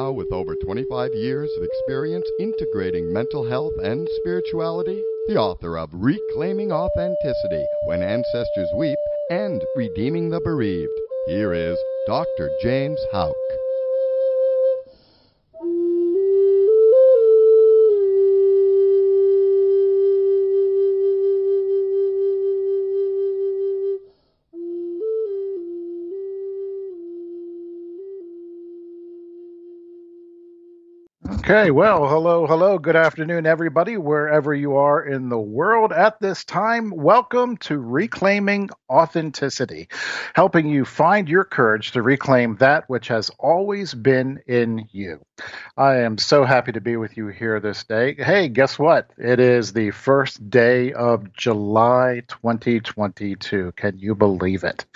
Now, with over 25 years of experience integrating mental health and spirituality, the author of Reclaiming Authenticity When Ancestors Weep and Redeeming the Bereaved, here is Dr. James Houck. Okay, well, hello, hello, good afternoon, everybody, wherever you are in the world at this time. Welcome to Reclaiming Authenticity, helping you find your courage to reclaim that which has always been in you. I am so happy to be with you here this day. Hey, guess what? It is the first day of July 2022. Can you believe it?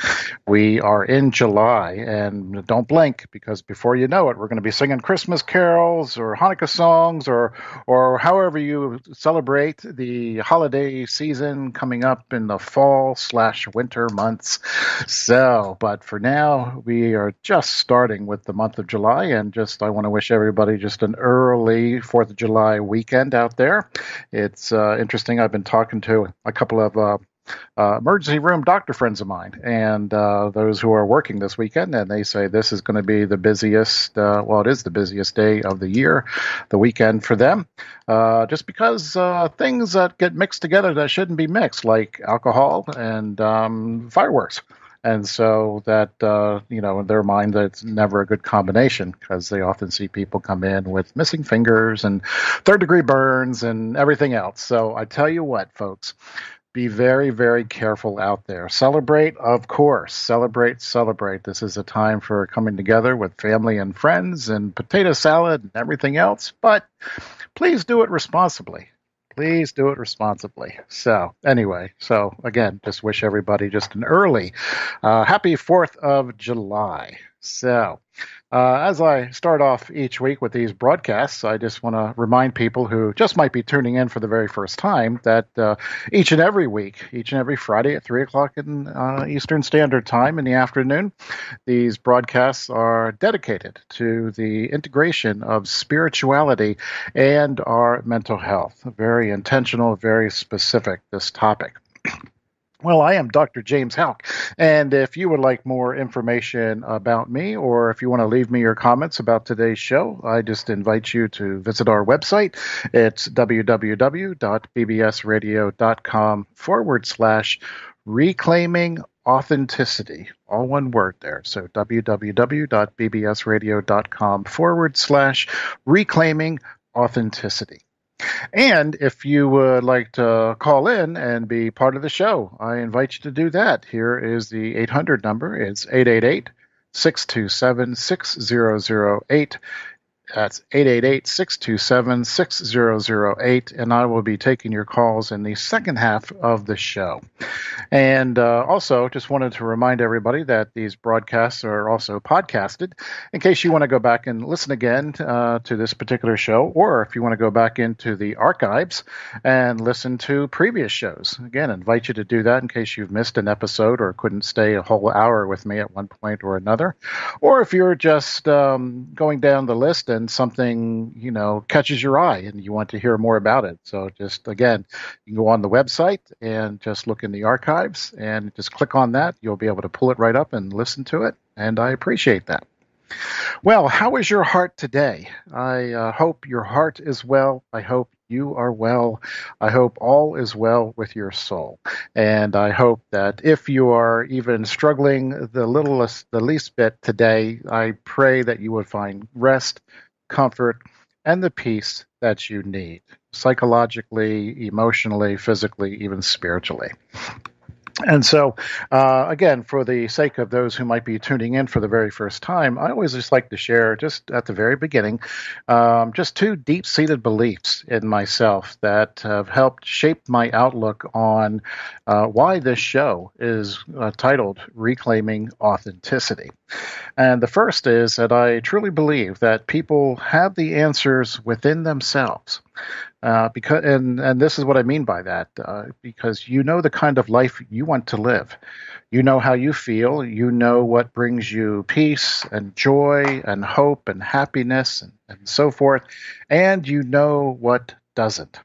We are in July, and don't blink because before you know it, we're going to be singing Christmas carols or Hanukkah songs or or however you celebrate the holiday season coming up in the fall slash winter months. So, but for now, we are just starting with the month of July, and just I want to wish everybody just an early Fourth of July weekend out there. It's uh, interesting. I've been talking to a couple of uh, uh, emergency room doctor friends of mine and uh, those who are working this weekend, and they say this is going to be the busiest. Uh, well, it is the busiest day of the year, the weekend for them, uh, just because uh, things that get mixed together that shouldn't be mixed, like alcohol and um, fireworks. And so that uh, you know, in their mind, that's never a good combination because they often see people come in with missing fingers and third degree burns and everything else. So I tell you what, folks, be very, very careful out there. Celebrate, of course. Celebrate, celebrate. This is a time for coming together with family and friends and potato salad and everything else, but please do it responsibly. Please do it responsibly. So, anyway, so again, just wish everybody just an early uh, happy 4th of July. So, uh, as I start off each week with these broadcasts, I just want to remind people who just might be tuning in for the very first time that uh, each and every week, each and every Friday at 3 o'clock in uh, Eastern Standard Time in the afternoon, these broadcasts are dedicated to the integration of spirituality and our mental health. Very intentional, very specific, this topic. Well, I am Dr. James Houck. And if you would like more information about me, or if you want to leave me your comments about today's show, I just invite you to visit our website. It's www.bbsradio.com forward slash reclaiming authenticity. All one word there. So www.bbsradio.com forward slash reclaiming authenticity. And if you would like to call in and be part of the show, I invite you to do that. Here is the 800 number. It's 888 627 6008. That's 888 627 6008. And I will be taking your calls in the second half of the show. And uh, also, just wanted to remind everybody that these broadcasts are also podcasted in case you want to go back and listen again uh, to this particular show, or if you want to go back into the archives and listen to previous shows. Again, invite you to do that in case you've missed an episode or couldn't stay a whole hour with me at one point or another. Or if you're just um, going down the list and something, you know, catches your eye and you want to hear more about it. So just again, you can go on the website and just look in the archives and just click on that. You'll be able to pull it right up and listen to it. And I appreciate that. Well, how is your heart today? I uh, hope your heart is well. I hope you are well. I hope all is well with your soul. And I hope that if you are even struggling the littlest, the least bit today, I pray that you would find rest, comfort, and the peace that you need psychologically, emotionally, physically, even spiritually. And so, uh, again, for the sake of those who might be tuning in for the very first time, I always just like to share, just at the very beginning, um, just two deep seated beliefs in myself that have helped shape my outlook on uh, why this show is uh, titled Reclaiming Authenticity. And the first is that I truly believe that people have the answers within themselves. Uh, because and and this is what I mean by that uh, because you know the kind of life you want to live, you know how you feel, you know what brings you peace and joy and hope and happiness and, and so forth, and you know what doesn't.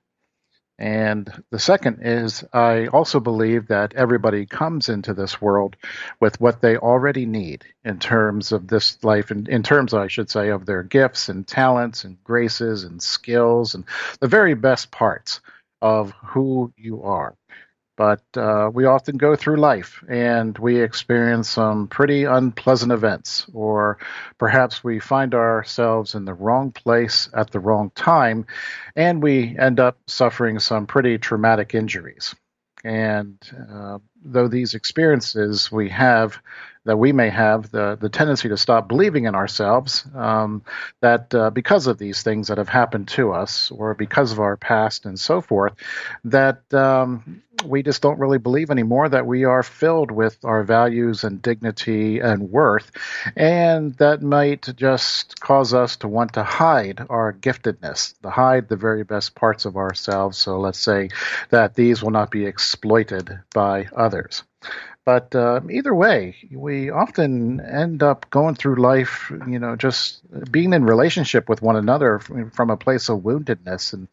And the second is, I also believe that everybody comes into this world with what they already need in terms of this life, in, in terms, I should say, of their gifts and talents and graces and skills and the very best parts of who you are. But uh, we often go through life and we experience some pretty unpleasant events, or perhaps we find ourselves in the wrong place at the wrong time, and we end up suffering some pretty traumatic injuries. And uh, though these experiences we have that we may have the, the tendency to stop believing in ourselves um, that uh, because of these things that have happened to us or because of our past and so forth, that um, we just don't really believe anymore that we are filled with our values and dignity and worth. And that might just cause us to want to hide our giftedness, to hide the very best parts of ourselves. So let's say that these will not be exploited by others. But uh, either way, we often end up going through life, you know, just being in relationship with one another from a place of woundedness, and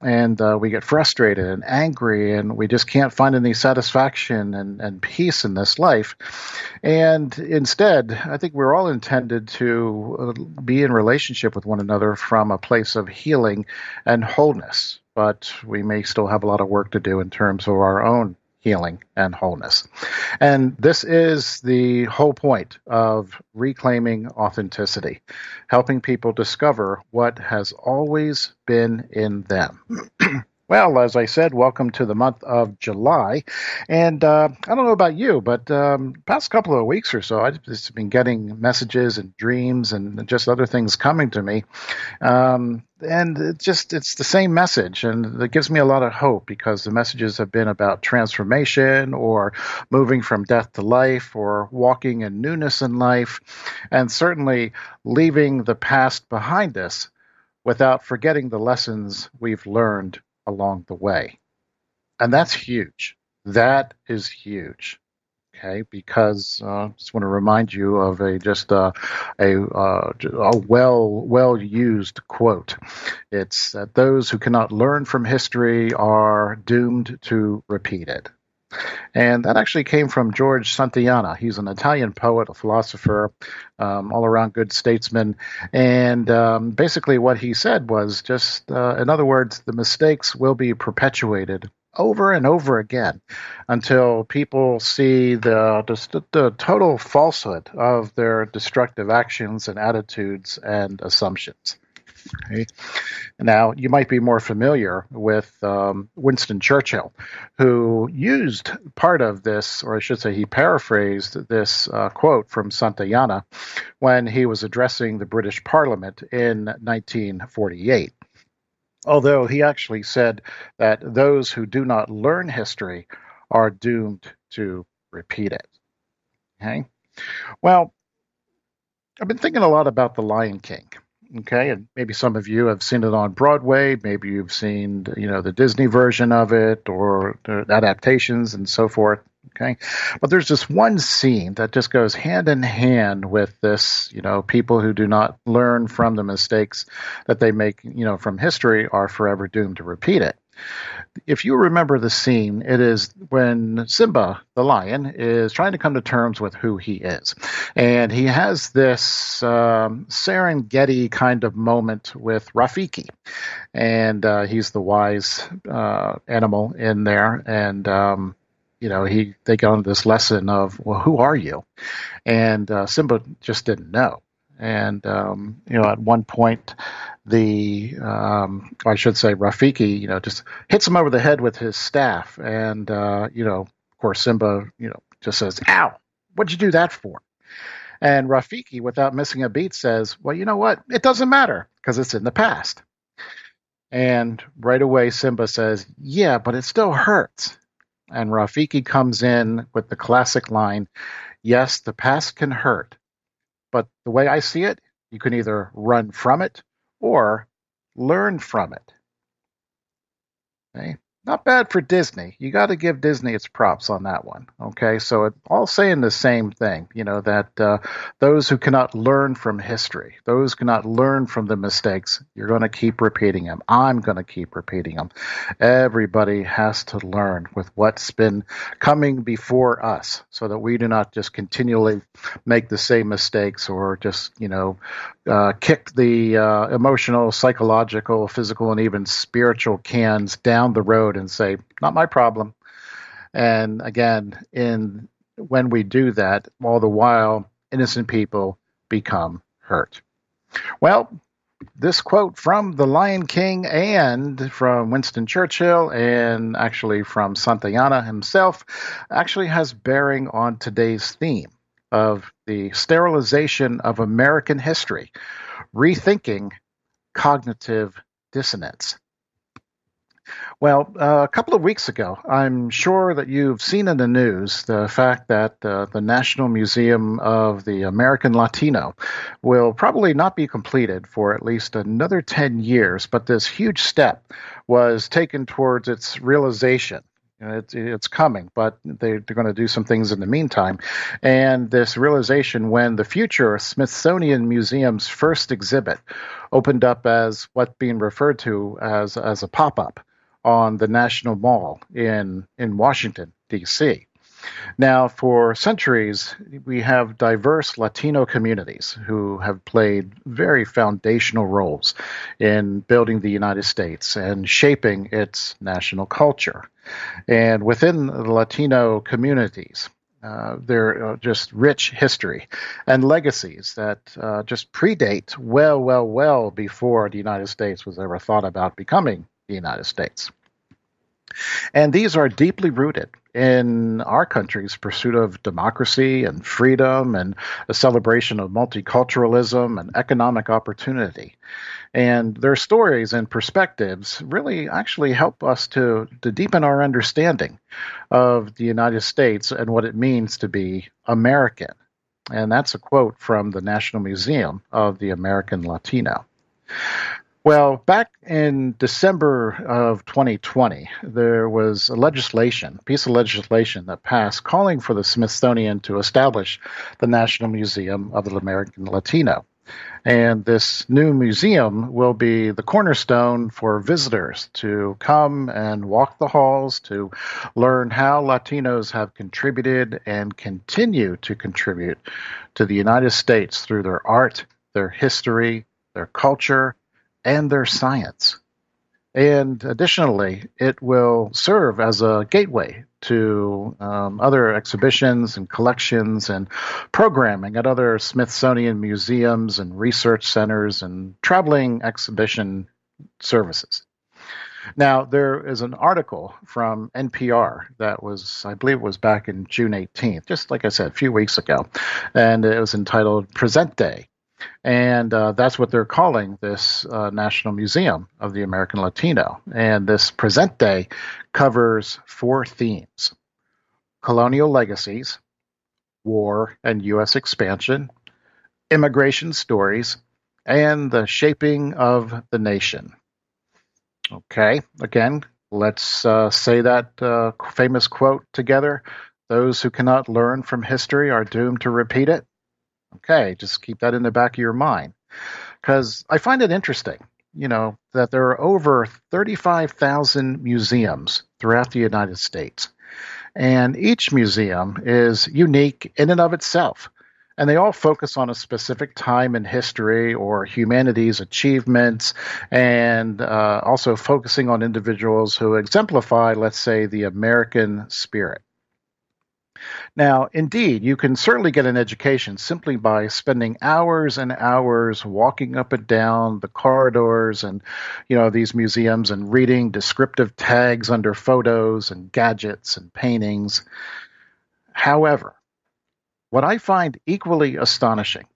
and uh, we get frustrated and angry, and we just can't find any satisfaction and, and peace in this life. And instead, I think we're all intended to uh, be in relationship with one another from a place of healing and wholeness. But we may still have a lot of work to do in terms of our own healing and wholeness. And this is the whole point of reclaiming authenticity, helping people discover what has always been in them. Well, as I said, welcome to the month of July. And uh, I don't know about you, but um, past couple of weeks or so, I've just been getting messages and dreams and just other things coming to me. Um, and it's just it's the same message and it gives me a lot of hope because the messages have been about transformation or moving from death to life or walking in newness in life and certainly leaving the past behind us without forgetting the lessons we've learned along the way. And that's huge. That is huge. Okay, because I uh, just want to remind you of a just uh, a uh, a well well used quote. It's that those who cannot learn from history are doomed to repeat it. And that actually came from George Santayana. He's an Italian poet, a philosopher, um, all around good statesman. And um, basically, what he said was just, uh, in other words, the mistakes will be perpetuated over and over again until people see the, the, the total falsehood of their destructive actions and attitudes and assumptions. Okay. Now, you might be more familiar with um, Winston Churchill, who used part of this, or I should say, he paraphrased this uh, quote from Santayana when he was addressing the British Parliament in 1948. Although he actually said that those who do not learn history are doomed to repeat it. Okay. Well, I've been thinking a lot about The Lion King. Okay, and maybe some of you have seen it on Broadway. Maybe you've seen, you know, the Disney version of it or adaptations and so forth. Okay, but there's this one scene that just goes hand in hand with this. You know, people who do not learn from the mistakes that they make, you know, from history are forever doomed to repeat it if you remember the scene, it is when Simba, the lion, is trying to come to terms with who he is. And he has this um, Serengeti kind of moment with Rafiki. And uh, he's the wise uh, animal in there. And, um, you know, he they go on this lesson of, well, who are you? And uh, Simba just didn't know. And um, you know, at one point, the um, I should say Rafiki, you know, just hits him over the head with his staff, and uh, you know, of course, Simba, you know, just says, "Ow! What'd you do that for?" And Rafiki, without missing a beat, says, "Well, you know what? It doesn't matter because it's in the past." And right away, Simba says, "Yeah, but it still hurts." And Rafiki comes in with the classic line, "Yes, the past can hurt, but the way I see it, you can either run from it or learn from it. Okay? not bad for Disney. You got to give Disney its props on that one. Okay, so it, all saying the same thing. You know that uh, those who cannot learn from history, those cannot learn from the mistakes, you're going to keep repeating them. I'm going to keep repeating them. Everybody has to learn with what's been coming before us, so that we do not just continually make the same mistakes or just you know uh, kick the uh, emotional, psychological, physical, and even spiritual cans down the road and say, "Not my problem." And again, in when we do that, all the while, innocent people become hurt. Well, this quote from The Lion King and from Winston Churchill and actually from Santayana himself actually has bearing on today's theme of the sterilization of American history, rethinking cognitive dissonance. Well, uh, a couple of weeks ago, I'm sure that you've seen in the news the fact that uh, the National Museum of the American Latino will probably not be completed for at least another 10 years, but this huge step was taken towards its realization it's, it's coming, but they, are going to do some things in the meantime. And this realization when the future Smithsonian Museum's first exhibit opened up as what's being referred to as, as a pop up on the National Mall in, in Washington, D.C. Now, for centuries, we have diverse Latino communities who have played very foundational roles in building the United States and shaping its national culture. And within the Latino communities, uh, there are just rich history and legacies that uh, just predate well, well, well before the United States was ever thought about becoming the United States. And these are deeply rooted in our country's pursuit of democracy and freedom and a celebration of multiculturalism and economic opportunity. And their stories and perspectives really actually help us to, to deepen our understanding of the United States and what it means to be American. And that's a quote from the National Museum of the American Latino. Well, back in December of 2020, there was a legislation, piece of legislation that passed calling for the Smithsonian to establish the National Museum of the American Latino. And this new museum will be the cornerstone for visitors to come and walk the halls to learn how Latinos have contributed and continue to contribute to the United States through their art, their history, their culture, and their science. And additionally, it will serve as a gateway to um, other exhibitions and collections and programming at other Smithsonian museums and research centers and traveling exhibition services. Now, there is an article from NPR that was, I believe was back in June 18th, just like I said, a few weeks ago, and it was entitled Present Day and uh, that's what they're calling this uh, National Museum of the American Latino. And this present day covers four themes colonial legacies, war and U.S. expansion, immigration stories, and the shaping of the nation. Okay, again, let's uh, say that uh, famous quote together. Those who cannot learn from history are doomed to repeat it. Okay, just keep that in the back of your mind. Because I find it interesting, you know, that there are over 35,000 museums throughout the United States. And each museum is unique in and of itself. And they all focus on a specific time in history or humanity's achievements, and uh, also focusing on individuals who exemplify, let's say, the American spirit. Now, indeed, you can certainly get an education simply by spending hours and hours walking up and down the corridors and, you know, these museums and reading descriptive tags under photos and gadgets and paintings. However, what I find equally astonishing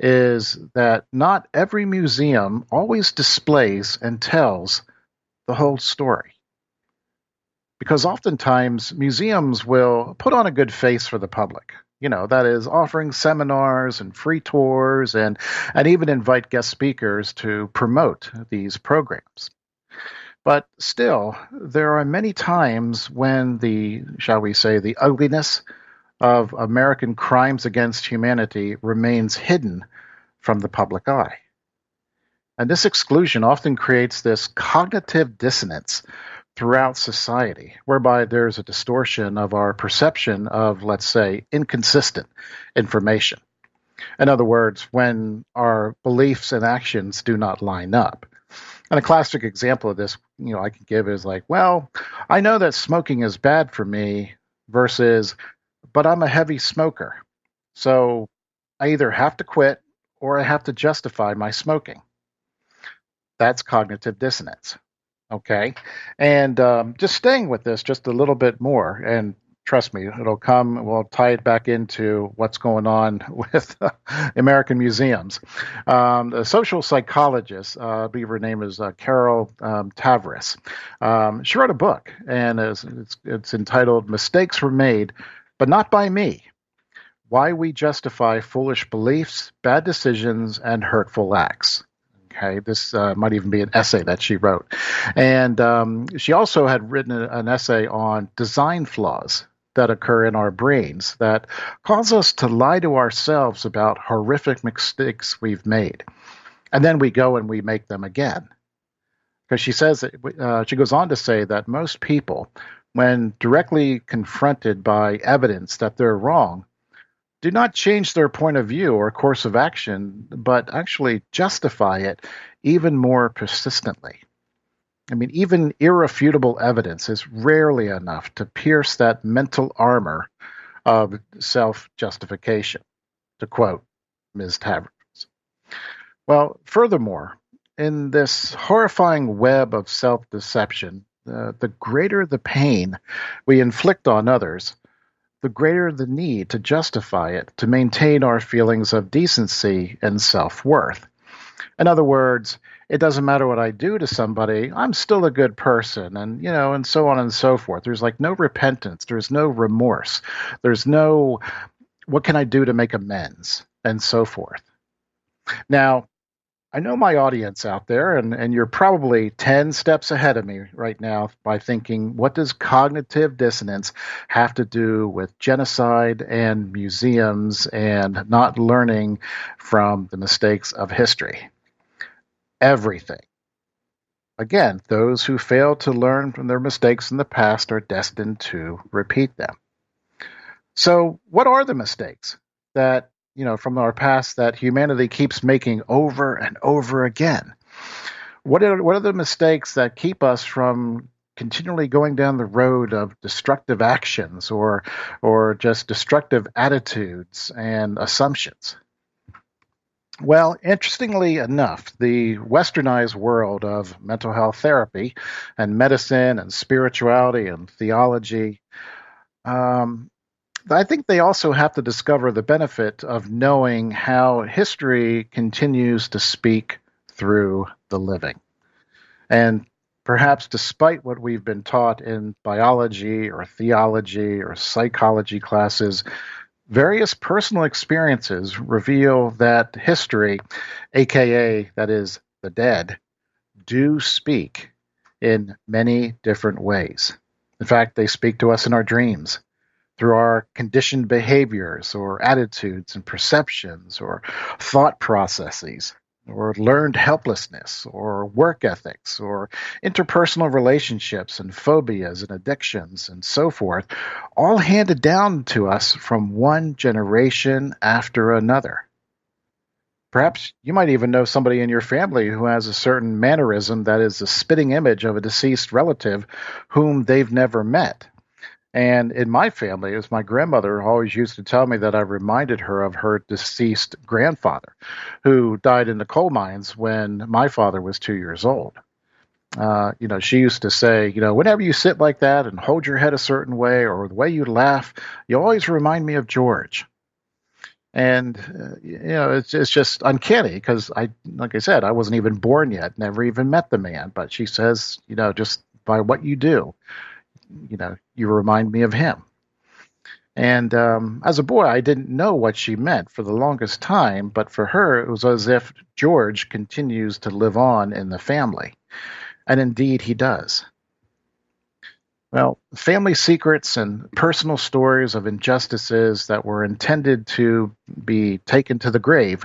is that not every museum always displays and tells the whole story because oftentimes museums will put on a good face for the public. You know, that is offering seminars and free tours and, and even invite guest speakers to promote these programs. But still, there are many times when the, shall we say, the ugliness of American crimes against humanity remains hidden from the public eye. And this exclusion often creates this cognitive dissonance throughout society, whereby there's a distortion of our perception of, let's say, inconsistent information. In other words, when our beliefs and actions do not line up. And a classic example of this, you know, I can give is like, well, I know that smoking is bad for me versus, but I'm a heavy smoker. So I either have to quit or I have to justify my smoking. That's cognitive dissonance. Okay. And um, just staying with this just a little bit more, and trust me, it'll come, we'll tie it back into what's going on with American museums. Um, the social psychologist, uh, I believe her name is uh, Carol um, Tavris, um, she wrote a book, and it's, it's, it's entitled Mistakes Were Made, but Not by Me Why We Justify Foolish Beliefs, Bad Decisions, and Hurtful Acts. Okay, this uh, might even be an essay that she wrote. And um, she also had written an essay on design flaws that occur in our brains that cause us to lie to ourselves about horrific mistakes we've made. And then we go and we make them again. Because she says, uh, she goes on to say that most people, when directly confronted by evidence that they're wrong, do not change their point of view or course of action, but actually justify it even more persistently. I mean, even irrefutable evidence is rarely enough to pierce that mental armor of self justification, to quote Ms. Tavris. Well, furthermore, in this horrifying web of self deception, uh, the greater the pain we inflict on others, the greater the need to justify it to maintain our feelings of decency and self worth. In other words, it doesn't matter what I do to somebody, I'm still a good person, and you know, and so on and so forth. There's like no repentance, there's no remorse, there's no what can I do to make amends, and so forth. Now, I know my audience out there, and, and you're probably 10 steps ahead of me right now by thinking, what does cognitive dissonance have to do with genocide and museums and not learning from the mistakes of history? Everything. Again, those who fail to learn from their mistakes in the past are destined to repeat them. So, what are the mistakes that you know from our past that humanity keeps making over and over again. What are what are the mistakes that keep us from continually going down the road of destructive actions or or just destructive attitudes and assumptions? Well, interestingly enough, the westernized world of mental health therapy and medicine and spirituality and theology um, I think they also have to discover the benefit of knowing how history continues to speak through the living. And perhaps despite what we've been taught in biology or theology or psychology classes, various personal experiences reveal that history, aka that is the dead, do speak in many different ways. In fact, they speak to us in our dreams through our conditioned behaviors or attitudes and perceptions or thought processes or learned helplessness or work ethics or interpersonal relationships and phobias and addictions and so forth, all handed down to us from one generation after another. Perhaps you might even know somebody in your family who has a certain mannerism that is a spitting image of a deceased relative whom they've never met. And in my family, it was my grandmother who always used to tell me that I reminded her of her deceased grandfather, who died in the coal mines when my father was two years old. Uh, you know, she used to say, you know, whenever you sit like that and hold your head a certain way or the way you laugh, you always remind me of George. And uh, you know, it's it's just uncanny because I, like I said, I wasn't even born yet, never even met the man. But she says, you know, just by what you do, you know, you remind me of him. And um, as a boy, I didn't know what she meant for the longest time, but for her, it was as if George continues to live on in the family. And indeed, he does. Well, family secrets and personal stories of injustices that were intended to be taken to the grave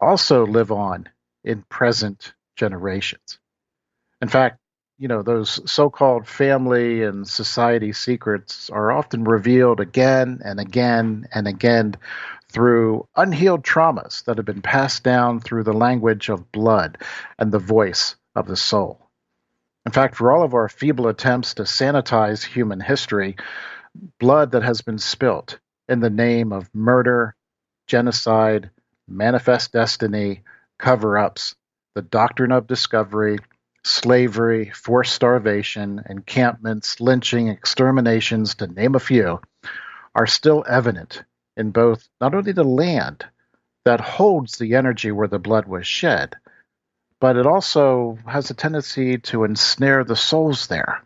also live on in present generations. In fact, you know, those so called family and society secrets are often revealed again and again and again through unhealed traumas that have been passed down through the language of blood and the voice of the soul. In fact, for all of our feeble attempts to sanitize human history, blood that has been spilt in the name of murder, genocide, manifest destiny, cover ups, the doctrine of discovery, slavery, forced starvation, encampments, lynching, exterminations, to name a few, are still evident in both not only the land that holds the energy where the blood was shed, but it also has a tendency to ensnare the souls there.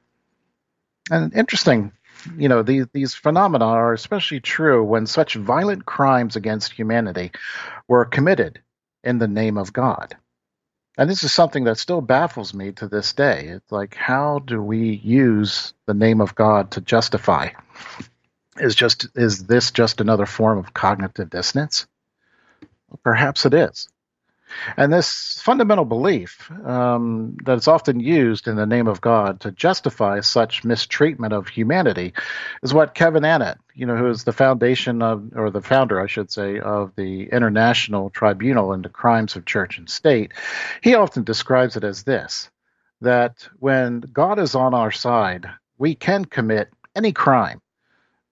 And interesting, you know, these, these phenomena are especially true when such violent crimes against humanity were committed in the name of God. And this is something that still baffles me to this day. It's like, how do we use the name of God to justify? Is just is this just another form of cognitive dissonance? Perhaps it is. And this fundamental belief um, that is often used in the name of God to justify such mistreatment of humanity is what Kevin Annett, you know, who is the foundation of, or the founder, I should say, of the International Tribunal into Crimes of Church and State, he often describes it as this that when God is on our side, we can commit any crime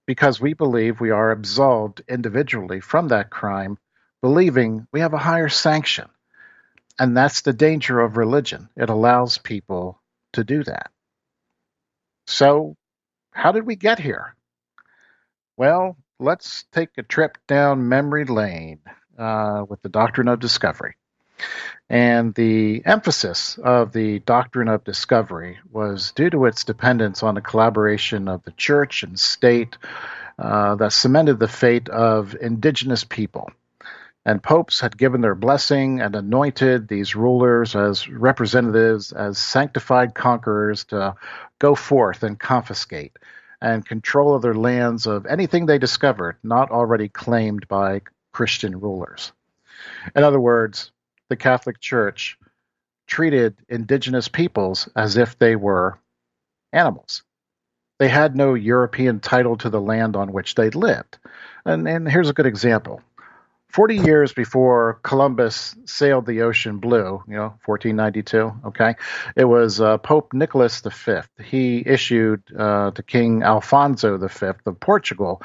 because we believe we are absolved individually from that crime believing we have a higher sanction. And that's the danger of religion. It allows people to do that. So, how did we get here? Well, let's take a trip down memory lane uh, with the doctrine of discovery. And the emphasis of the doctrine of discovery was due to its dependence on the collaboration of the church and state uh, that cemented the fate of indigenous people and popes had given their blessing and anointed these rulers as representatives, as sanctified conquerors to go forth and confiscate and control of their lands of anything they discovered not already claimed by Christian rulers. In other words, the Catholic Church treated indigenous peoples as if they were animals. They had no European title to the land on which they lived. And, and here's a good example. 40 years before Columbus sailed the ocean blue, you know, 1492, okay, it was uh, Pope Nicholas V. He issued uh, to King Alfonso V of Portugal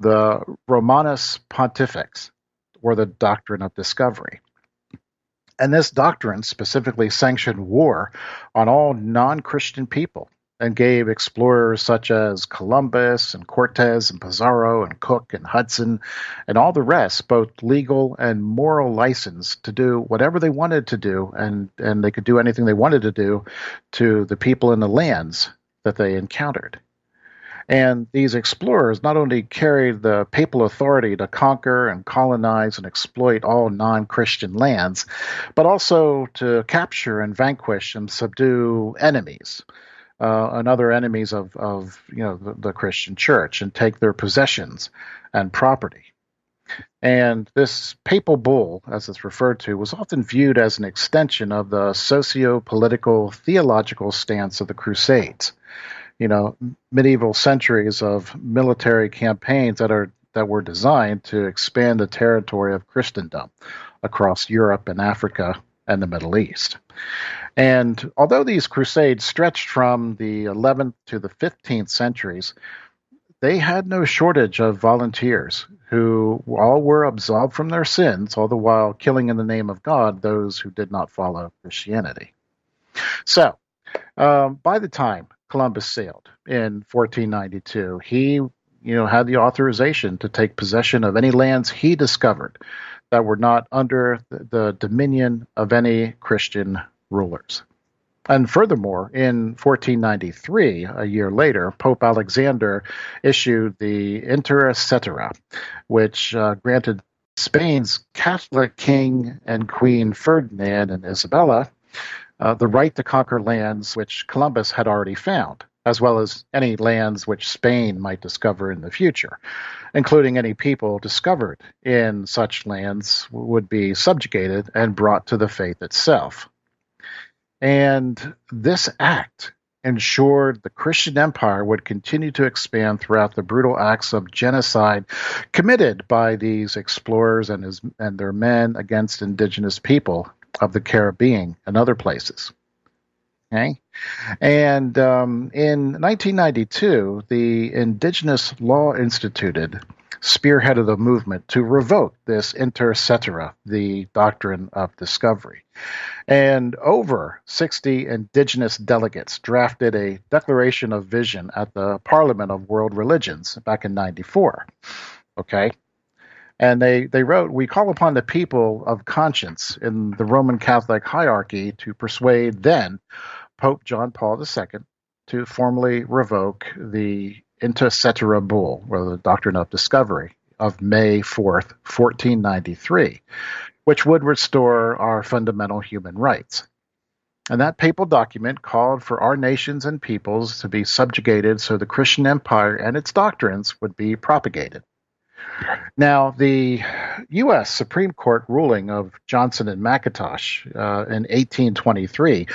the Romanus Pontifex, or the doctrine of discovery. And this doctrine specifically sanctioned war on all non Christian people and gave explorers such as Columbus and Cortez and Pizarro and Cook and Hudson and all the rest both legal and moral license to do whatever they wanted to do, and, and they could do anything they wanted to do to the people in the lands that they encountered. And these explorers not only carried the papal authority to conquer and colonize and exploit all non Christian lands, but also to capture and vanquish and subdue enemies uh, and other enemies of, of you know the, the, Christian church and take their possessions and property. And this papal bull, as it's referred to, was often viewed as an extension of the socio-political theological stance of the Crusades. You know, medieval centuries of military campaigns that are that were designed to expand the territory of Christendom across Europe and Africa and the Middle East. And although these crusades stretched from the 11th to the 15th centuries, they had no shortage of volunteers who all were absolved from their sins, all the while killing in the name of God those who did not follow Christianity. So, um, by the time Columbus sailed in 1492, he you know had the authorization to take possession of any lands he discovered that were not under the dominion of any Christian rulers. And furthermore, in 1493, a year later, Pope Alexander issued the Inter Cetera, which uh, granted Spain's Catholic king and queen Ferdinand and Isabella uh, the right to conquer lands which Columbus had already found, as well as any lands which Spain might discover in the future, including any people discovered in such lands would be subjugated and brought to the faith itself. And this act ensured the Christian empire would continue to expand throughout the brutal acts of genocide committed by these explorers and, his, and their men against indigenous people of the Caribbean and other places. Okay. And um, in 1992, the Indigenous Law Instituted spearheaded the movement to revoke this inter cetera, the doctrine of discovery. And over 60 indigenous delegates drafted a declaration of vision at the Parliament of World Religions back in 94. Okay. And they, they wrote, We call upon the people of conscience in the Roman Catholic hierarchy to persuade then Pope John Paul II to formally revoke the Inter Cetera Bull, or the Doctrine of Discovery, of May 4th, 1493, which would restore our fundamental human rights. And that papal document called for our nations and peoples to be subjugated so the Christian empire and its doctrines would be propagated. Now, the U.S. Supreme Court ruling of Johnson and McIntosh uh, in 1823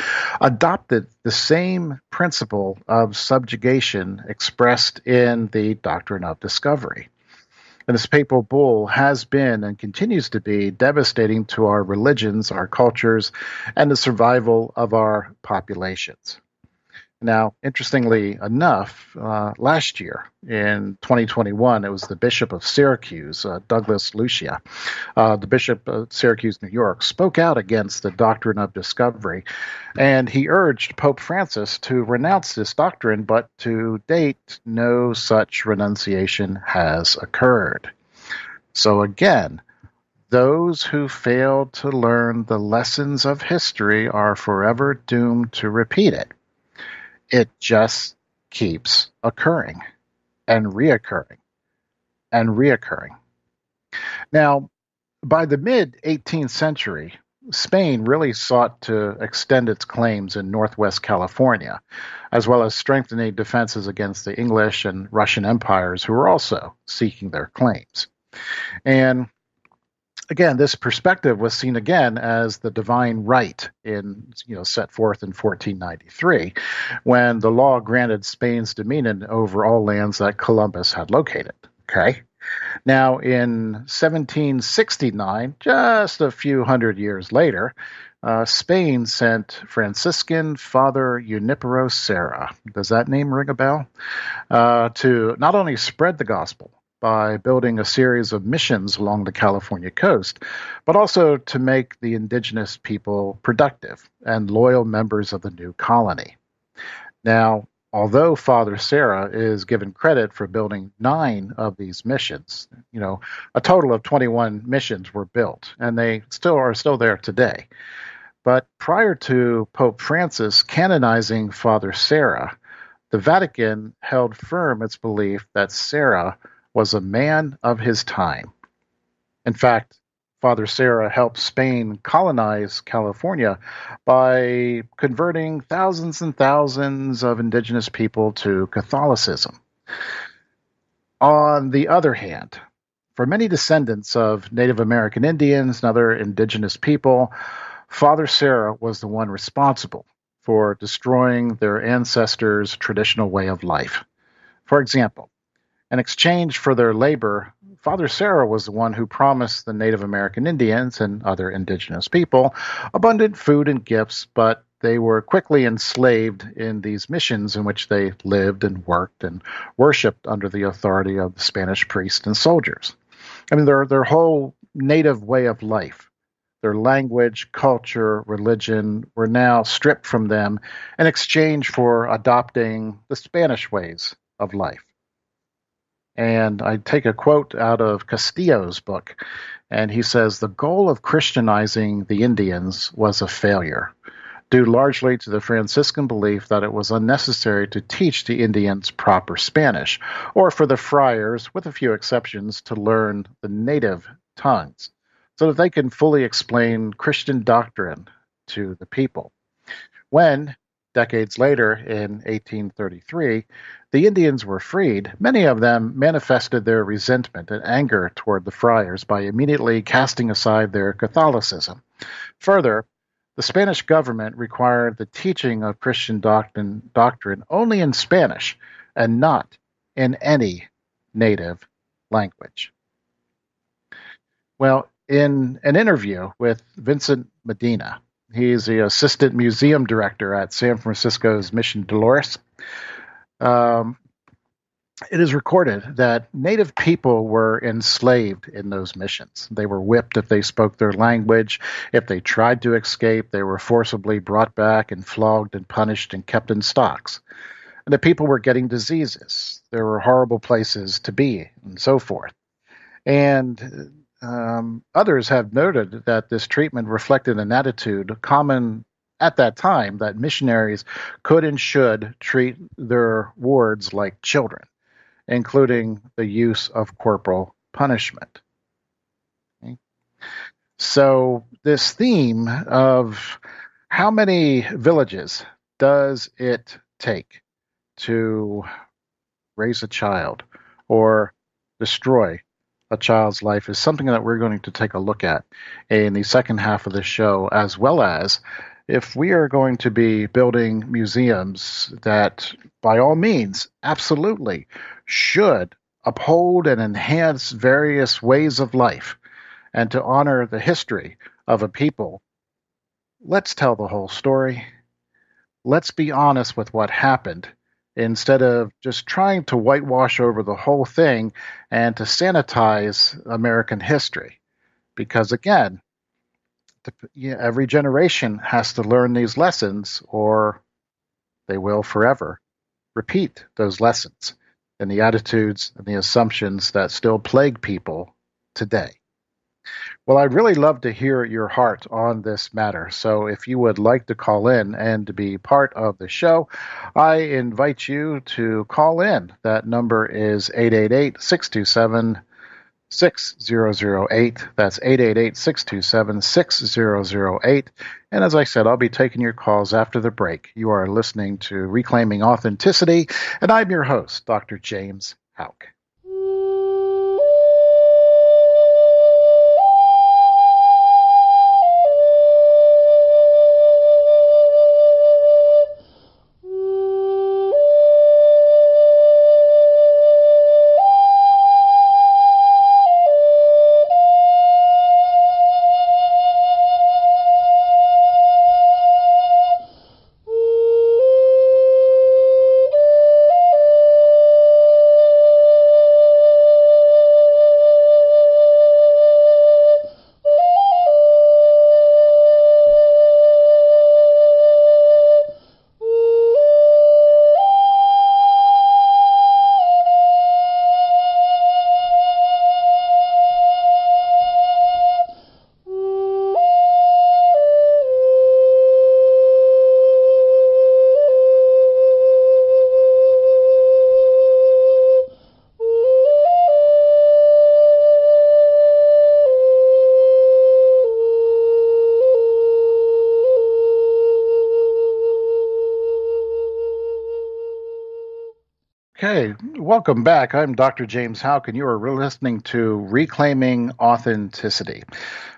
adopted the same principle of subjugation expressed in the doctrine of discovery. And this papal bull has been and continues to be devastating to our religions, our cultures, and the survival of our populations. Now, interestingly enough, uh, last year in 2021, it was the Bishop of Syracuse, uh, Douglas Lucia, uh, the Bishop of Syracuse, New York, spoke out against the doctrine of discovery, and he urged Pope Francis to renounce this doctrine, but to date, no such renunciation has occurred. So again, those who fail to learn the lessons of history are forever doomed to repeat it it just keeps occurring and reoccurring and reoccurring. Now, by the mid 18th century, Spain really sought to extend its claims in northwest California, as well as strengthening defenses against the English and Russian empires who were also seeking their claims. And again, this perspective was seen again as the divine right in you know set forth in 1493, when the law granted Spain's dominion over all lands that Columbus had located. Okay. Now, in 1769, just a few hundred years later, uh, Spain sent Franciscan Father Junipero Serra. Does that name ring a bell? Uh, to not only spread the gospel, by building a series of missions along the California coast, but also to make the indigenous people productive and loyal members of the new colony. Now, although Father Serra is given credit for building nine of these missions, you know, a total of 21 missions were built, and they still are still there today. But prior to Pope Francis canonizing Father Serra, the Vatican held firm its belief that Serra was a man of his time. In fact, Father Serra helped Spain colonize California by converting thousands and thousands of indigenous people to Catholicism. On the other hand, for many descendants of Native American Indians and other indigenous people, Father Serra was the one responsible for destroying their ancestors' traditional way of life. For example, in exchange for their labor, Father Serra was the one who promised the Native American Indians and other indigenous people abundant food and gifts, but they were quickly enslaved in these missions in which they lived and worked and worshipped under the authority of the Spanish priests and soldiers. I mean, their, their whole native way of life, their language, culture, religion were now stripped from them in exchange for adopting the Spanish ways of life. And I take a quote out of Castillo's book, and he says the goal of Christianizing the Indians was a failure. due largely to the Franciscan belief that it was unnecessary to teach the Indians proper Spanish, or for the friars, with a few exceptions, to learn the native tongues, so that they can fully explain Christian doctrine to the people. When, decades later, in 1833, the Indians were freed, many of them manifested their resentment and anger toward the friars by immediately casting aside their Catholicism. Further, the Spanish government required the teaching of Christian doctrine, doctrine only in Spanish and not in any native language. Well, in an interview with Vincent Medina, he's the assistant museum director at San Francisco's Mission Dolores. Um, it is recorded that native people were enslaved in those missions. They were whipped if they spoke their language. If they tried to escape, they were forcibly brought back and flogged and punished and kept in stocks. And the people were getting diseases. There were horrible places to be and so forth. And um, others have noted that this treatment reflected an attitude common at that time that missionaries could and should treat their wards like children including the use of corporal punishment. Okay. So, this theme of how many villages does it take to raise a child or destroy a child's life is something that we're going to take a look at in the second half of the show, as well as if we are going to be building museums that, by all means, absolutely should uphold and enhance various ways of life and to honor the history of a people, let's tell the whole story. Let's be honest with what happened instead of just trying to whitewash over the whole thing and to sanitize American history. Because again, the, every generation has to learn these lessons or they will forever repeat those lessons and the attitudes and the assumptions that still plague people today. Well, I'd really love to hear your heart on this matter. So if you would like to call in and to be part of the show, I invite you to call in. That number is 888 627 6008. That's 888 627 6008. And as I said, I'll be taking your calls after the break. You are listening to Reclaiming Authenticity, and I'm your host, Dr. James Houck. Welcome back. I'm Dr. James Houck, and you are listening to Reclaiming Authenticity.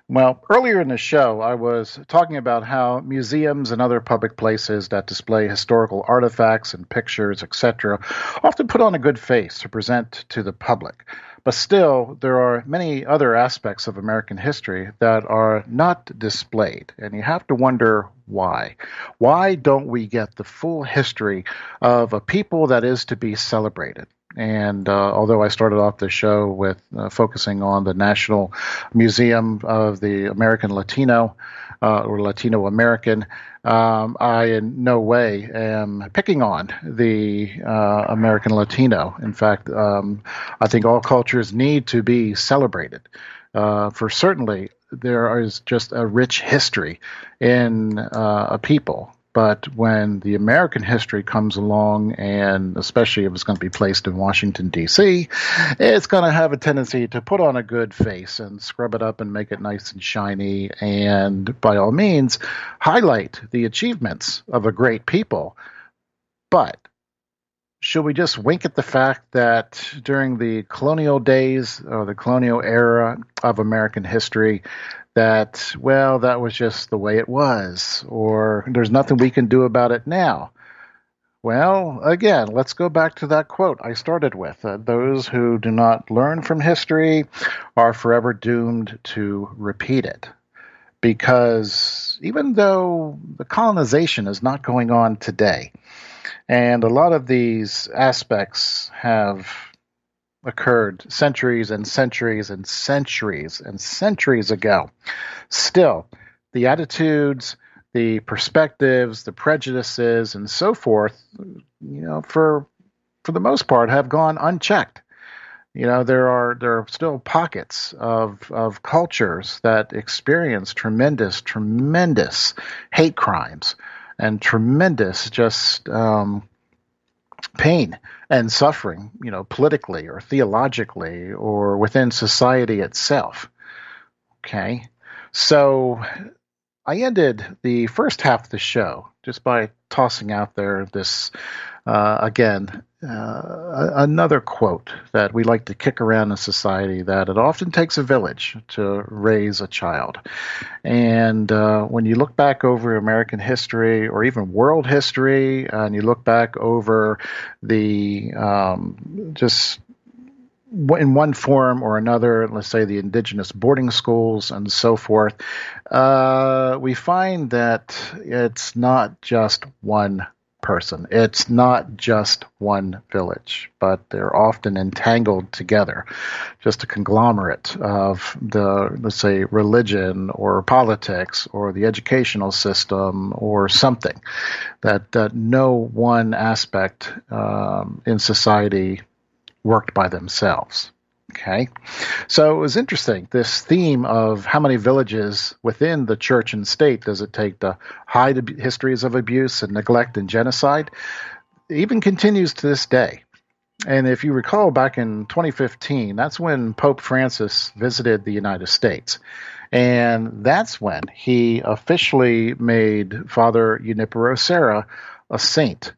Well, earlier in the show, I was talking about how museums and other public places that display historical artifacts and pictures, etc., often put on a good face to present to the public. But still, there are many other aspects of American history that are not displayed, and you have to wonder why. Why don't we get the full history of a people that is to be celebrated? And uh, although I started off the show with uh, focusing on the National Museum of the American Latino uh, or Latino American, um, I in no way am picking on the uh, American Latino. In fact, um, I think all cultures need to be celebrated. Uh, for certainly there is just a rich history in uh, a people. But when the American history comes along, and especially if it's going to be placed in Washington, D.C., it's going to have a tendency to put on a good face and scrub it up and make it nice and shiny, and by all means, highlight the achievements of a great people. But should we just wink at the fact that during the colonial days or the colonial era of American history, that, well, that was just the way it was, or there's nothing we can do about it now? Well, again, let's go back to that quote I started with. Uh, those who do not learn from history are forever doomed to repeat it. Because even though the colonization is not going on today, and a lot of these aspects have occurred centuries and centuries and centuries and centuries ago. Still, the attitudes, the perspectives, the prejudices, and so forth, you know, for for the most part, have gone unchecked. You know, there are there are still pockets of of cultures that experience tremendous, tremendous hate crimes and tremendous just um, pain and suffering, you know, politically or theologically or within society itself. Okay. So I ended the first half of the show just by tossing out there this, uh, again, uh, another quote that we like to kick around in society that it often takes a village to raise a child. And uh, when you look back over American history or even world history, and you look back over the um, just in one form or another, let's say the indigenous boarding schools and so forth, uh, we find that it's not just one person. It's not just one village, but they're often entangled together, just a conglomerate of the, let's say, religion or politics or the educational system or something that, that no one aspect um, in society worked by themselves. Okay. So it was interesting. This theme of how many villages within the church and state does it take to hide histories of abuse and neglect and genocide even continues to this day. And if you recall back in 2015, that's when Pope Francis visited the United States. And that's when he officially made Father Junipero Serra a saint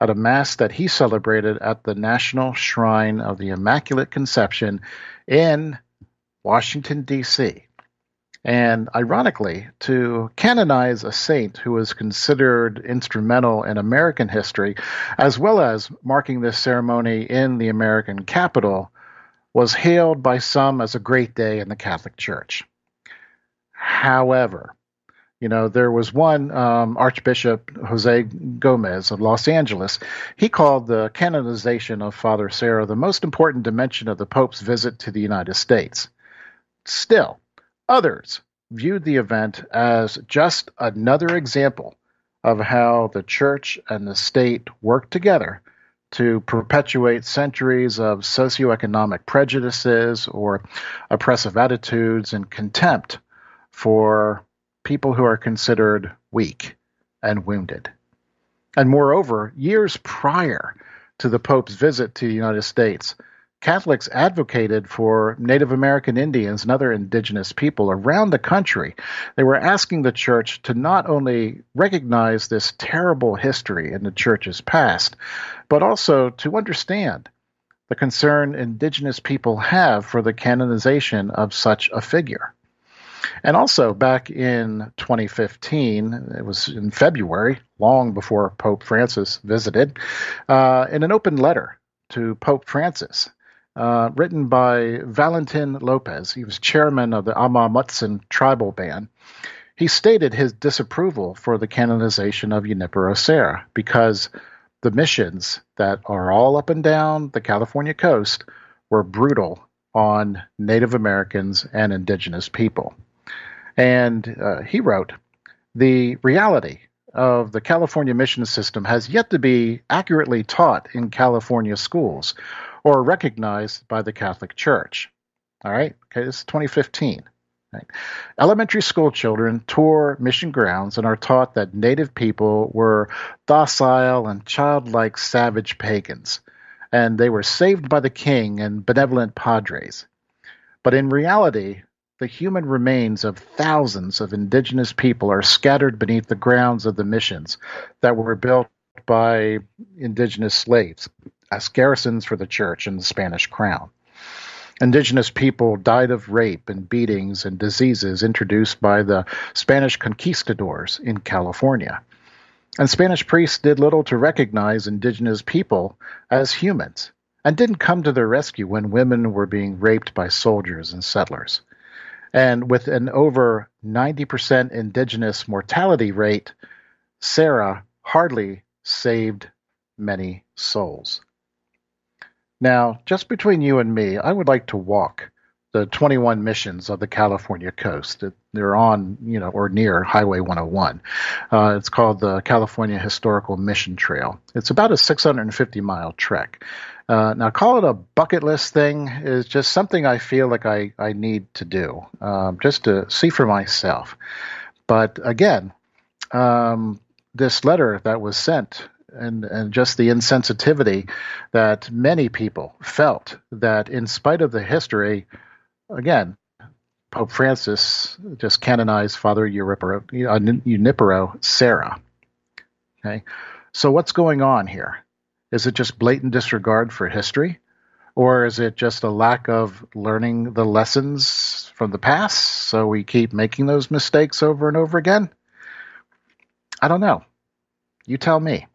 at a Mass that he celebrated at the National Shrine of the Immaculate Conception in Washington, D.C. And ironically, to canonize a saint who was considered instrumental in American history, as well as marking this ceremony in the American capital, was hailed by some as a great day in the Catholic Church. However, you know, there was one um, Archbishop Jose Gomez of Los Angeles. He called the canonization of Father Serra the most important dimension of the Pope's visit to the United States. Still, others viewed the event as just another example of how the church and the state work together to perpetuate centuries of socioeconomic prejudices or oppressive attitudes and contempt for people who are considered weak and wounded. And moreover, years prior to the Pope's visit to the United States, Catholics advocated for Native American Indians and other indigenous people around the country. They were asking the church to not only recognize this terrible history in the church's past, but also to understand the concern indigenous people have for the canonization of such a figure. And also back in 2015, it was in February, long before Pope Francis visited, uh, in an open letter to Pope Francis, uh, written by Valentin Lopez. He was chairman of the Amah Mutsun tribal band. He stated his disapproval for the canonization of Junipero Serra because the missions that are all up and down the California coast were brutal on Native Americans and indigenous people. And uh, he wrote The reality of the California mission system has yet to be accurately taught in California schools or recognized by the Catholic Church. All right, okay, this is 2015. Right? Elementary school children tour mission grounds and are taught that native people were docile and childlike savage pagans, and they were saved by the king and benevolent padres. But in reality, the human remains of thousands of indigenous people are scattered beneath the grounds of the missions that were built by indigenous slaves as garrisons for the church and the Spanish crown. Indigenous people died of rape and beatings and diseases introduced by the Spanish conquistadors in California. And Spanish priests did little to recognize indigenous people as humans and didn't come to their rescue when women were being raped by soldiers and settlers. And with an over 90% indigenous mortality rate, Serra hardly saved many souls. Now, just between you and me, I would like to walk the 21 missions of the California coast. They're on, you know, or near Highway 101. Uh, it's called the California Historical Mission Trail. It's about a 650 mile trek. Uh, now, call it a bucket list thing is just something I feel like I, I need to do, um, just to see for myself. But again, um, this letter that was sent and, and just the insensitivity that many people felt that in spite of the history, again, Pope Francis just canonized Father Junipero, uh, Junipero Serra. Okay, so what's going on here? Is it just blatant disregard for history? Or is it just a lack of learning the lessons from the past? So we keep making those mistakes over and over again? I don't know. You tell me.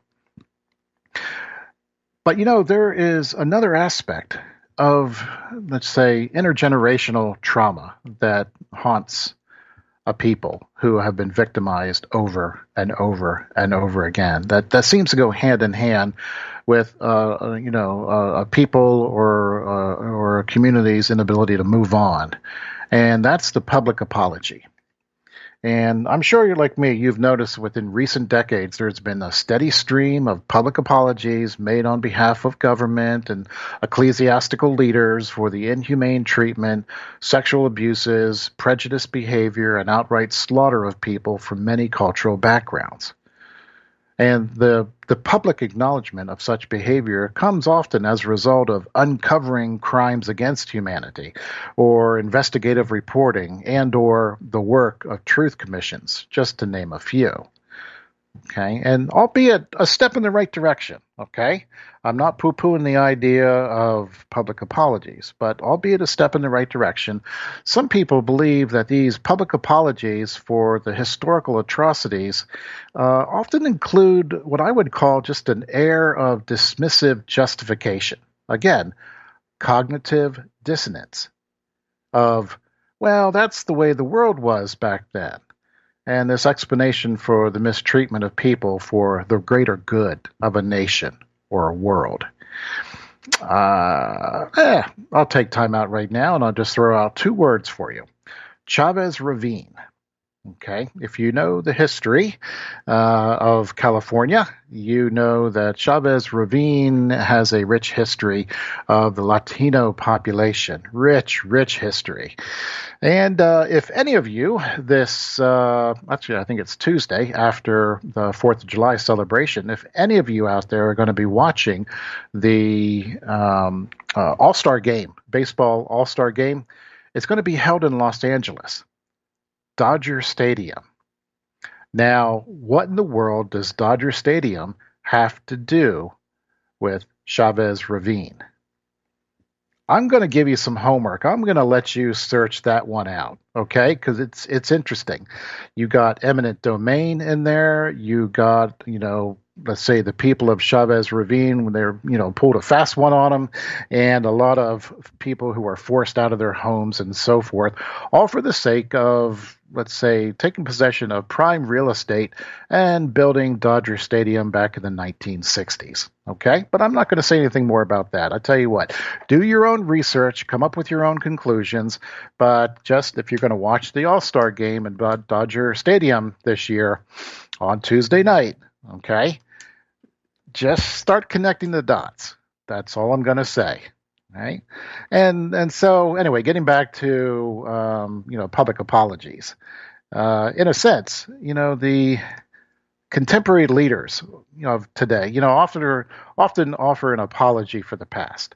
But you know, there is another aspect of, let's say, intergenerational trauma that haunts a people who have been victimized over and over and over again. That that seems to go hand in hand with, uh, you know, uh, a people or uh, or a community's inability to move on, and that's the public apology. And I'm sure you're like me, you've noticed within recent decades there's been a steady stream of public apologies made on behalf of government and ecclesiastical leaders for the inhumane treatment, sexual abuses, prejudiced behavior, and outright slaughter of people from many cultural backgrounds. And the, the public acknowledgement of such behavior comes often as a result of uncovering crimes against humanity or investigative reporting and or the work of truth commissions, just to name a few. Okay, and albeit a step in the right direction. Okay, I'm not poo pooing the idea of public apologies, but albeit a step in the right direction, some people believe that these public apologies for the historical atrocities uh, often include what I would call just an air of dismissive justification. Again, cognitive dissonance of, well, that's the way the world was back then and this explanation for the mistreatment of people for the greater good of a nation or a world. Uh, eh, I'll take time out right now and I'll just throw out two words for you Chavez Ravine. Okay, if you know the history uh, of California, you know that Chavez Ravine has a rich history of the Latino population. Rich, rich history. And uh, if any of you, this uh, actually, I think it's Tuesday after the 4th of July celebration, if any of you out there are going to be watching the um, uh, All Star game, baseball All Star game, it's going to be held in Los Angeles. Dodger Stadium. Now, what in the world does Dodger Stadium have to do with Chavez Ravine? I'm going to give you some homework. I'm going to let you search that one out, okay? Because it's it's interesting. You got eminent domain in there. You got you know let's say the people of Chavez Ravine when they're you know pulled a fast one on them, and a lot of people who are forced out of their homes and so forth, all for the sake of let's say taking possession of prime real estate and building Dodger Stadium back in the 1960s. Okay, but I'm not going to say anything more about that. I tell you what, do your own research, come up with your own conclusions. But just if you're going to watch the All Star game in Dodger Stadium this year on Tuesday night, okay, just start connecting the dots. That's all I'm going to say. Right? And and so anyway, getting back to um, you know public apologies, uh, in a sense, you know the contemporary leaders you know of today, you know often are, often offer an apology for the past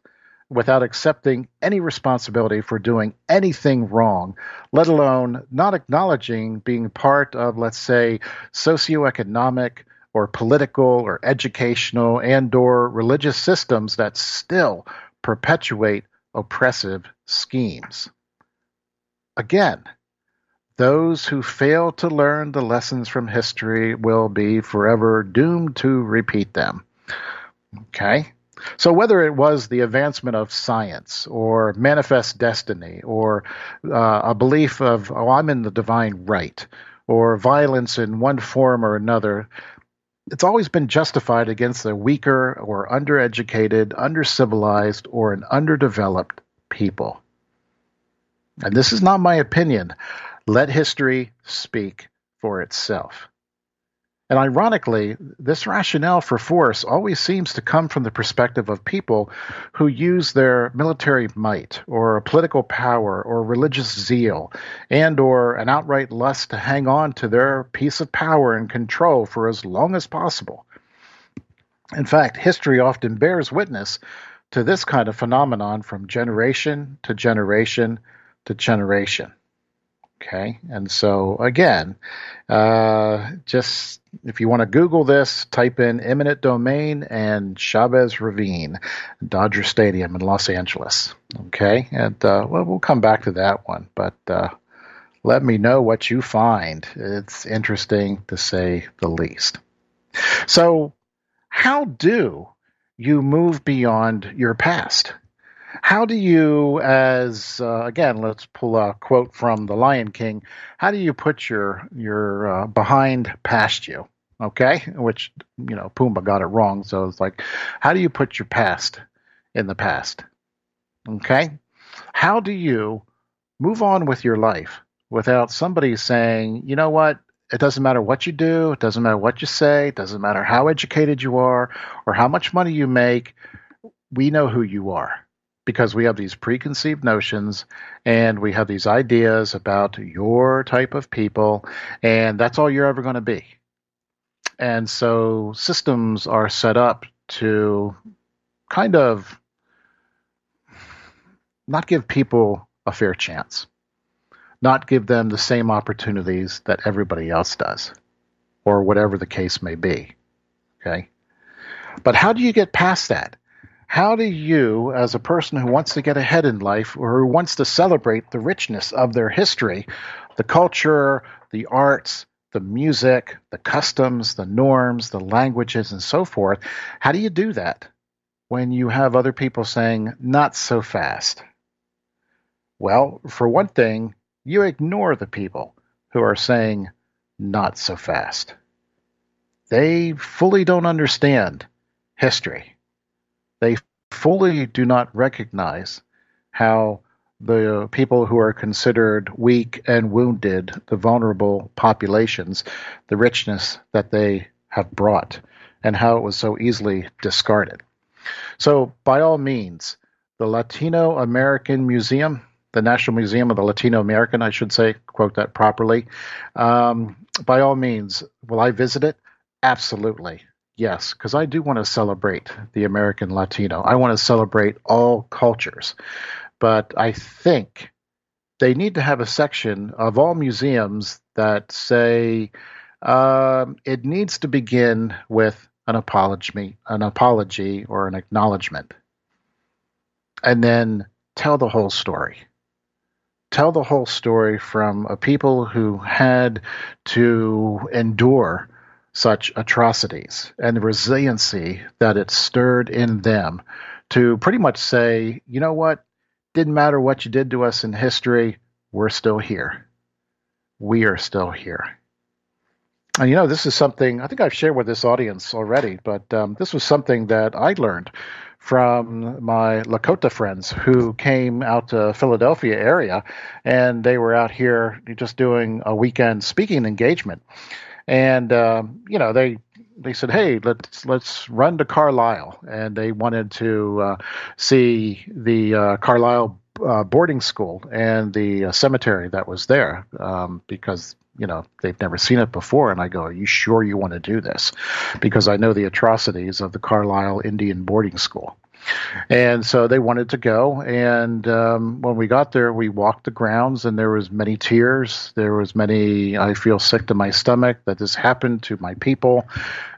without accepting any responsibility for doing anything wrong, let alone not acknowledging being part of, let's say, socioeconomic or political or educational and or religious systems that still perpetuate oppressive schemes. Again, those who fail to learn the lessons from history will be forever doomed to repeat them. Okay? So, whether it was the advancement of science or manifest destiny or uh, a belief of, oh, I'm in the divine right, or violence in one form or another, it's always been justified against a weaker or undereducated, undercivilized, or an underdeveloped people. And this is not my opinion. Let history speak for itself. And ironically, this rationale for force always seems to come from the perspective of people who use their military might or political power or religious zeal and or an outright lust to hang on to their piece of power and control for as long as possible. In fact, history often bears witness to this kind of phenomenon from generation to generation to generation. Okay, and so again, uh, just if you want to Google this, type in eminent domain and Chavez Ravine, Dodger Stadium in Los Angeles. Okay, and uh, well, we'll come back to that one, but uh, let me know what you find. It's interesting to say the least. So, how do you move beyond your past? How do you, as uh, again, let's pull a quote from The Lion King. How do you put your your uh, behind past you? Okay, which you know Pumbaa got it wrong. So it's like, how do you put your past in the past? Okay, how do you move on with your life without somebody saying, you know what, it doesn't matter what you do, it doesn't matter what you say, it doesn't matter how educated you are or how much money you make. We know who you are because we have these preconceived notions and we have these ideas about your type of people, and that's all you're ever going to be. And so systems are set up to kind of not give people a fair chance, not give them the same opportunities that everybody else does, or whatever the case may be. Okay. But how do you get past that? How do you, as a person who wants to get ahead in life or who wants to celebrate the richness of their history, the culture, the arts, the music, the customs, the norms, the languages, and so forth, how do you do that when you have other people saying, not so fast? Well, for one thing, you ignore the people who are saying, not so fast. They fully don't understand history they fully do not recognize how the people who are considered weak and wounded, the vulnerable populations, the richness that they have brought, and how it was so easily discarded. So, by all means, the Latino American Museum, the National Museum of the Latino American, I should say, quote that properly. Um, by all means, will I visit it? Absolutely. Yes, because I do want to celebrate the American Latino. I want to celebrate all cultures. But I think they need to have a section of all museums that say um, it needs to begin with an apology, an apology or an acknowledgement, and then tell the whole story. Tell the whole story from a people who had to endure such atrocities and the resiliency that it stirred in them to pretty much say, you know what, didn't matter what you did to us in history, we're still here. We are still here. And you know, this is something I think I've shared with this audience already, but um, this was something that I learned from my Lakota friends who came out to Philadelphia area, and they were out here just doing a weekend speaking engagement and um, you know they they said, "Hey, let's let's run to Carlisle," and they wanted to uh, see the uh, Carlisle uh, boarding school and the uh, cemetery that was there um, because you know they've never seen it before. And I go, "Are you sure you want to do this?" Because I know the atrocities of the Carlisle Indian boarding school. And so they wanted to go. And um, when we got there, we walked the grounds, and there was many tears. There was many. I feel sick to my stomach that this happened to my people,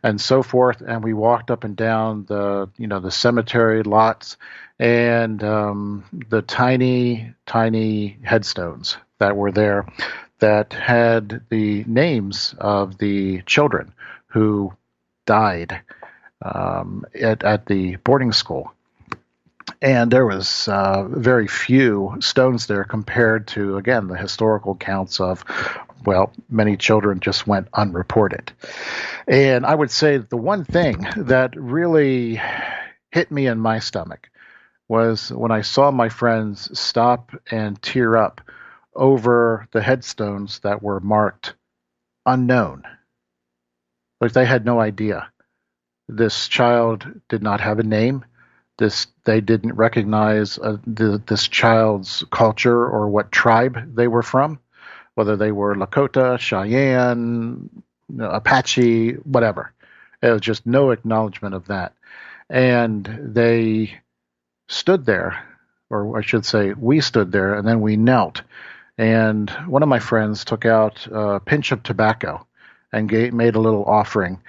and so forth. And we walked up and down the, you know, the cemetery lots, and um, the tiny, tiny headstones that were there, that had the names of the children who died um, at, at the boarding school. And there was uh, very few stones there compared to, again, the historical counts of, well, many children just went unreported. And I would say that the one thing that really hit me in my stomach was when I saw my friends stop and tear up over the headstones that were marked unknown. Like they had no idea this child did not have a name. This they didn't recognize uh, the, this child's culture or what tribe they were from, whether they were Lakota, Cheyenne, Apache, whatever. There was just no acknowledgement of that, and they stood there, or I should say, we stood there, and then we knelt. And one of my friends took out a pinch of tobacco and gave, made a little offering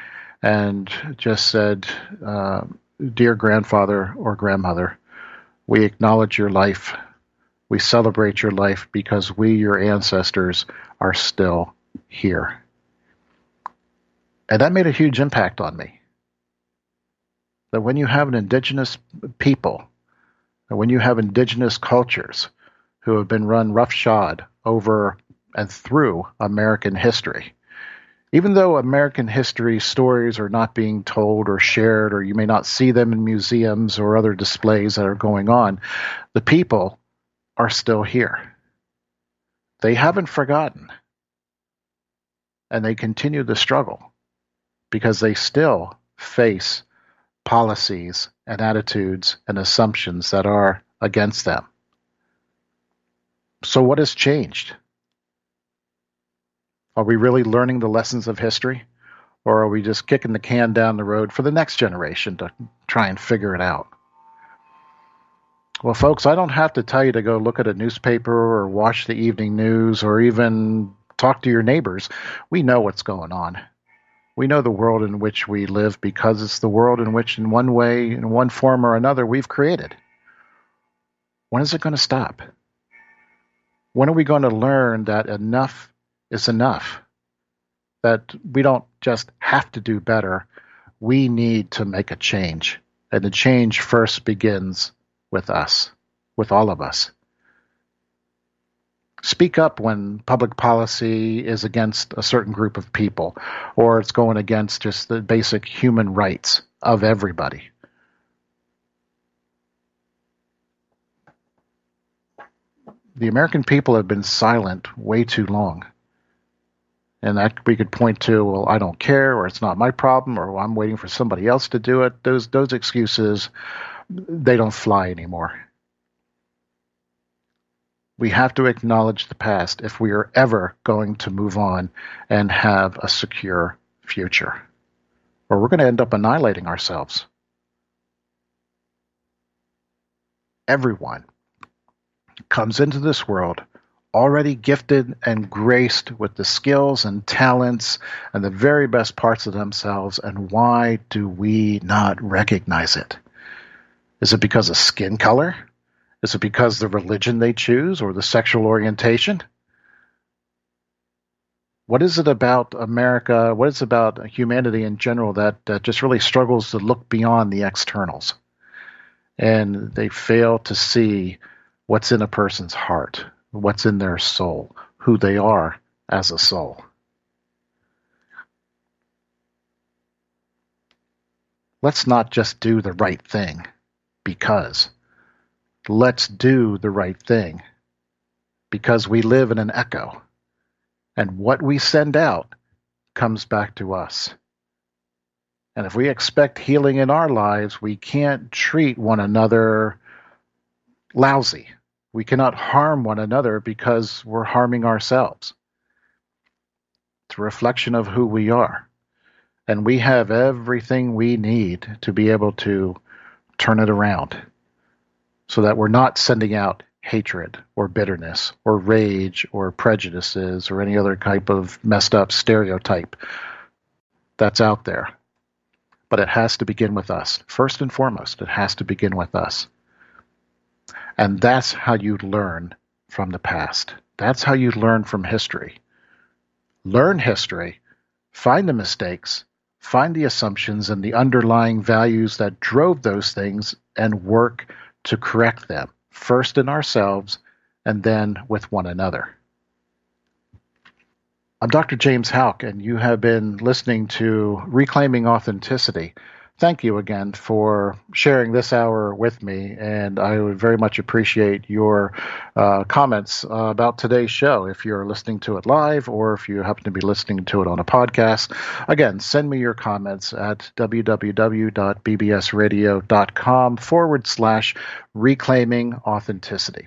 and just said, uh, Dear grandfather or grandmother, we acknowledge your life. We celebrate your life because we, your ancestors, are still here. And that made a huge impact on me. That when you have an indigenous people, and when you have indigenous cultures who have been run roughshod over and through American history, even though American history stories are not being told or shared, or you may not see them in museums or other displays that are going on, the people are still here. They haven't forgotten. And they continue the struggle because they still face policies and attitudes and assumptions that are against them. So, what has changed? Are we really learning the lessons of history? Or are we just kicking the can down the road for the next generation to try and figure it out? Well, folks, I don't have to tell you to go look at a newspaper or watch the evening news or even talk to your neighbors. We know what's going on. We know the world in which we live because it's the world in which, in one way, in one form or another, we've created. When is it going to stop? When are we going to learn that enough is enough. That we don't just have to do better, we need to make a change. And the change first begins with us, with all of us. Speak up when public policy is against a certain group of people or it's going against just the basic human rights of everybody. The American people have been silent way too long and that we could point to, well, I don't care, or it's not my problem, or well, I'm waiting for somebody else to do it. Those those excuses, they don't fly anymore. We have to acknowledge the past if we are ever going to move on and have a secure future, or we're going to end up annihilating ourselves. Everyone comes into this world already gifted and graced with the skills and talents and the very best parts of themselves, and why do we not recognize it? Is it because of skin color? Is it because the religion they choose or the sexual orientation? What is it about America? What is it about humanity in general that, that just really struggles to look beyond the externals? And they fail to see what's in a person's heart, what's in their soul, who they are as a soul. Let's not just do the right thing because. Let's do the right thing because we live in an echo. And what we send out comes back to us. And if we expect healing in our lives, we can't treat one another lousy. We cannot harm one another because we're harming ourselves. It's a reflection of who we are. And we have everything we need to be able to turn it around so that we're not sending out hatred or bitterness or rage or prejudices or any other type of messed up stereotype that's out there. But it has to begin with us. First and foremost, it has to begin with us. And that's how you learn from the past. That's how you learn from history. Learn history, find the mistakes, find the assumptions and the underlying values that drove those things, and work to correct them, first in ourselves and then with one another. I'm Dr. James Houck, and you have been listening to Reclaiming Authenticity thank you again for sharing this hour with me. And I would very much appreciate your uh, comments uh, about today's show. If you're listening to it live or if you happen to be listening to it on a podcast, again, send me your comments at www.bbsradio.com forward slash reclaiming authenticity.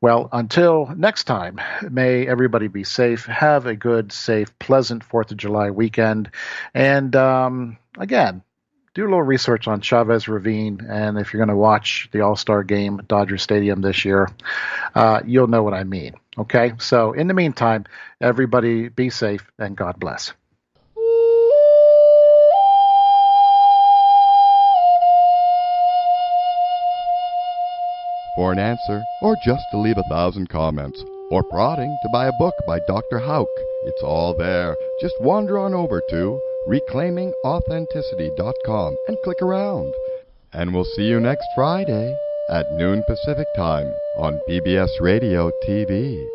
Well, until next time, may everybody be safe. Have a good, safe, pleasant 4th of July weekend. And um, again, do a little research on Chavez Ravine, and if you're going to watch the All Star game at Dodger Stadium this year, uh, you'll know what I mean. Okay, so in the meantime, everybody be safe and God bless. For an answer, or just to leave a thousand comments, or prodding to buy a book by Dr. Houck, it's all there. Just wander on over to reclaimingauthenticity.com and click around. And we'll see you next Friday at noon Pacific Time on BBS Radio TV.